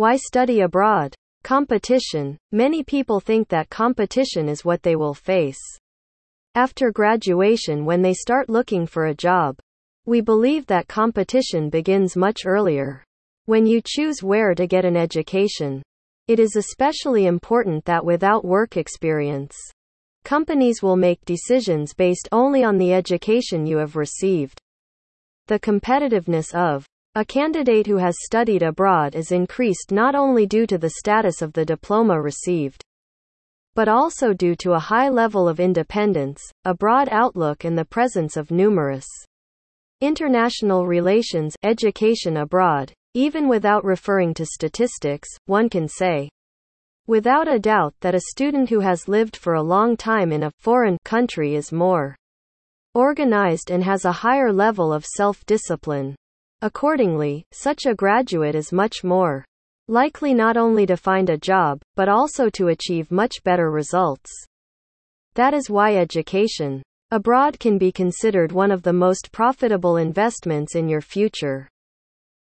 Why study abroad? Competition. Many people think that competition is what they will face after graduation when they start looking for a job. We believe that competition begins much earlier. When you choose where to get an education, it is especially important that without work experience, companies will make decisions based only on the education you have received. The competitiveness of a candidate who has studied abroad is increased not only due to the status of the diploma received, but also due to a high level of independence, a broad outlook and the presence of numerous international relations, education abroad. Even without referring to statistics, one can say, without a doubt that a student who has lived for a long time in a foreign country is more organized and has a higher level of self-discipline. Accordingly, such a graduate is much more likely not only to find a job, but also to achieve much better results. That is why education abroad can be considered one of the most profitable investments in your future.